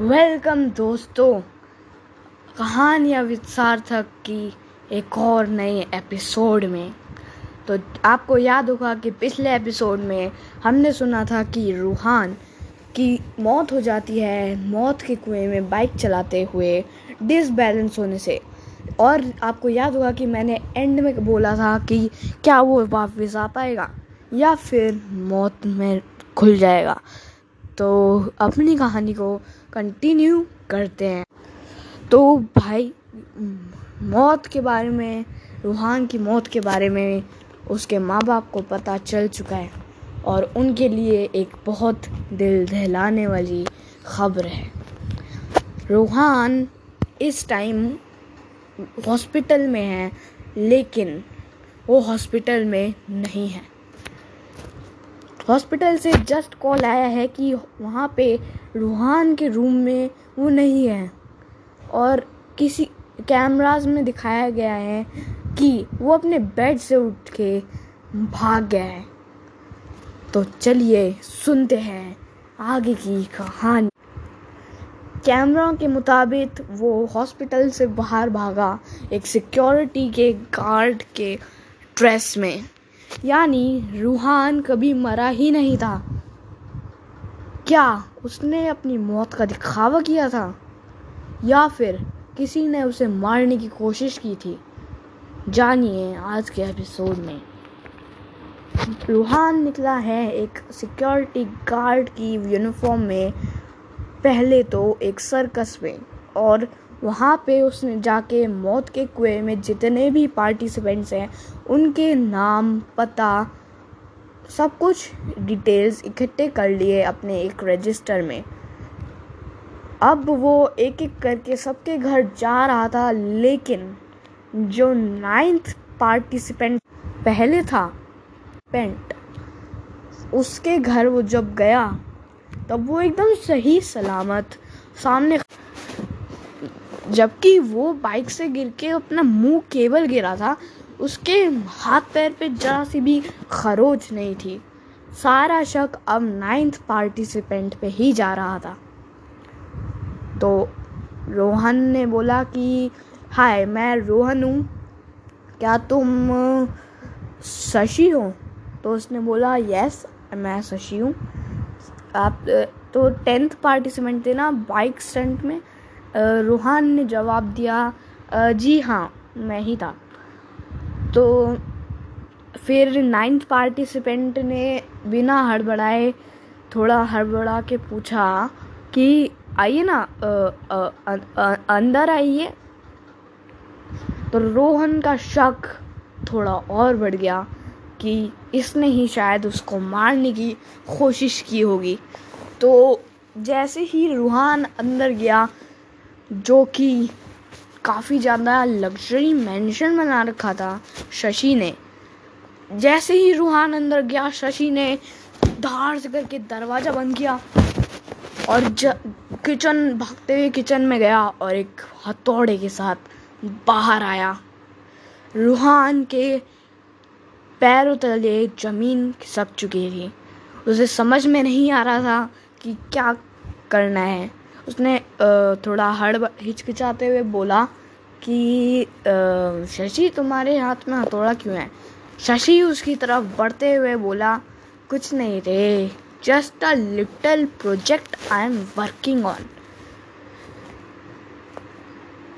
Welcome दोस्तों, कहानियाँ with सार्थक की एक और नए एपिसोड में। तो आपको याद होगा कि पिछले एपिसोड में हमने सुना था कि रूहान की मौत हो जाती है, मौत के कुएँ में बाइक चलाते हुए डिसबैलेंस होने से। और आपको याद होगा कि मैंने एंड में बोला था कि क्या वो वापस आ पाएगा या फिर मौत में खुल जाएगा। तो अपनी कहानी को कंटिन्यू करते हैं। तो भाई, मौत के बारे में, रूहान की मौत के बारे में उसके माँ बाप को पता चल चुका है और उनके लिए एक बहुत दिल दहलाने वाली खबर है। रूहान इस टाइम हॉस्पिटल में है, लेकिन वो हॉस्पिटल में नहीं है। हॉस्पिटल से जस्ट कॉल आया है कि वहाँ पे रूहान के रूम में वो नहीं है। और किसी कैमराज में दिखाया गया है कि वो अपने बेड से उठ के भाग गया है। तो चलिए सुनते हैं आगे की कहानी। कैमरा के मुताबिक वो हॉस्पिटल से बाहर भागा एक सिक्योरिटी के गार्ड के ड्रेस में। यानी रूहान कभी मरा ही नहीं था। क्या उसने अपनी मौत का दिखावा किया था? या फिर किसी ने उसे मारने की कोशिश की थी? जानिए आज के एपिसोड में। रूहान निकला है एक सिक्योरिटी गार्ड की यूनिफॉर्म में। पहले तो एक सर्कस में और वहाँ पे उसने जाके मौत के कुएँ में जितने भी पार्टिसिपेंट्स हैं, उनके नाम, पता, सब कुछ डिटेल्स इकट्ठे कर लिए अपने एक रजिस्टर में। अब वो एक एक करके सबके घर जा रहा था, लेकिन जो नाइन्थ पार्टिसिपेंट पहले था पेंट उसके घर वो जब गया, तब वो एकदम सही सलामत सामने जबकि वो बाइक से गिर के अपना मुँह केवल गिरा था, उसके हाथ पैर पे जरा सी भी खरोच नहीं थी। सारा शक अब नाइन्थ पार्टिसिपेंट पे ही जा रहा था। तो रोहन ने बोला कि, हाय, मैं रोहन हूँ। क्या तुम शशि हो? तो उसने बोला, यस, मैं शशि हूँ। आप तो टेंथ पार्टिसिपेंट थे ना बाइक स्टंट में रूहान ने जवाब दिया जी हाँ मैं ही था। तो फिर नाइन्थ पार्टिसिपेंट ने बिना हड़बड़ाए थोड़ा हड़बड़ा के पूछा कि आइए ना आ, आ, आ, अंदर आइए। तो रोहन का शक थोड़ा और बढ़ गया कि इसने ही शायद उसको मारने की कोशिश की होगी। तो जैसे ही रूहान अंदर गया जो कि काफ़ी ज़्यादा लग्जरी मैंशन बना रखा था शशि ने। जैसे ही रूहान अंदर गया, शशि ने धार से करके दरवाज़ा बंद किया और किचन भागते हुए किचन में गया और एक हथौड़े के साथ बाहर आया। रूहान के पैरों तले ज़मीन खिसक चुकी थी। उसे समझ में नहीं आ रहा था कि क्या करना है। उसने थोड़ा हड़ हिचकिचाते हुए बोला कि शशि तुम्हारे हाथ में हथौड़ा क्यों है? शशि उसकी तरफ़ बढ़ते हुए बोला, कुछ नहीं रे just a little project I am working on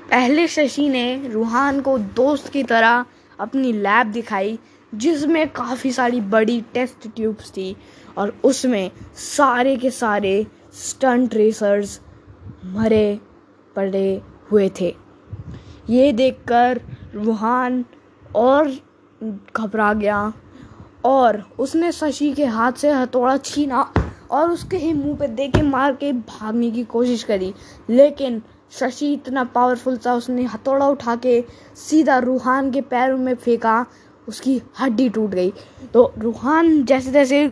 पहले शशि ने रूहान को दोस्त की तरह अपनी लैब दिखाई, जिसमें काफ़ी सारी बड़ी टेस्ट ट्यूब्स थी, और उसमें सारे के सारे स्टंट रेसर्स मरे, पड़े हुए थे। ये देखकर रूहान और घबरा गया और उसने शशि के हाथ से हथौड़ा छीना और उसके ही मुँह पे दे के मार के भागने की कोशिश करी। लेकिन शशि इतना पावरफुल था, उसने हथौड़ा उठा के सीधा रूहान के पैरों में फेंका, उसकी हड्डी टूट गई। तो रूहान जैसे जैसे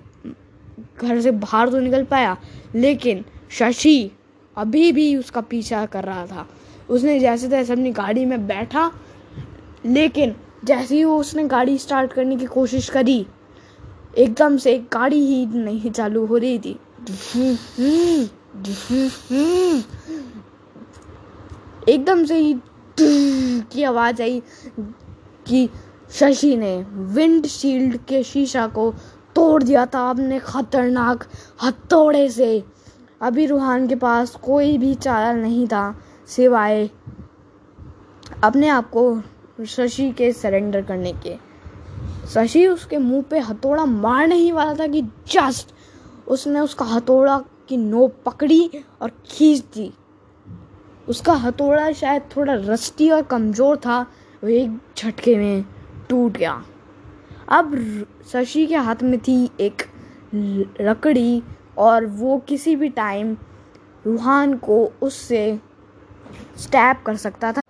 घर से बाहर तो निकल पाया, लेकिन शशि अभी भी उसका पीछा कर रहा था। उसने जैसे तैसे अपनी गाड़ी में बैठा, लेकिन जैसे ही वो उसने गाड़ी स्टार्ट करने की कोशिश करी, एकदम से गाड़ी ही नहीं चालू हो रही थी। एकदम से ही की आवाज़ आई कि शशि ने विंडशील्ड के शीशा को तोड़ दिया था। अपने खतरनाक हथौड़े से अभी रूहान के पास कोई भी चारा नहीं था सिवाय अपने आप को शशि के सरेंडर करने के। शशि उसके मुँह पे हथौड़ा मारने ही वाला था कि जस्ट उसने उसका हथौड़ा की नोक पकड़ी और खींच दी। उसका हथौड़ा शायद थोड़ा रस्टी और कमज़ोर था, वो एक झटके में टूट गया। अब शशि के हाथ में थी एक लकड़ी और वो किसी भी टाइम रूहान को उससे स्टैप कर सकता था।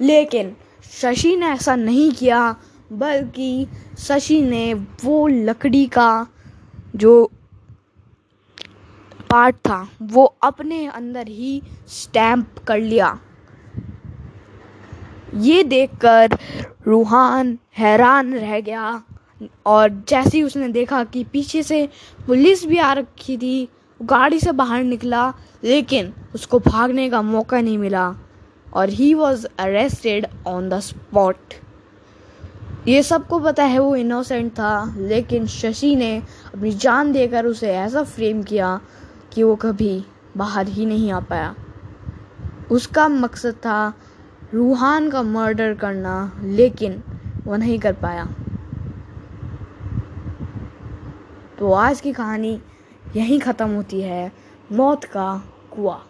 लेकिन शशि ने ऐसा नहीं किया, बल्कि शशि ने वो लकड़ी का जो पार्ट था, वो अपने अंदर ही स्टैम्प कर लिया। ये देखकर रूहान हैरान रह गया। और जैसे ही उसने देखा कि पीछे से पुलिस भी आ रखी थी, गाड़ी से बाहर निकला, लेकिन उसको भागने का मौका नहीं मिला और he was arrested on the spot ये सबको पता है, वो इनोसेंट था, लेकिन शशि ने अपनी जान देकर उसे ऐसा फ्रेम किया कि वो कभी बाहर ही नहीं आ पाया। उसका मकसद था रूहान का मर्डर करना, लेकिन वो नहीं कर पाया। तो आज की कहानी यहीं ख़त्म होती है। मौत का कुआ।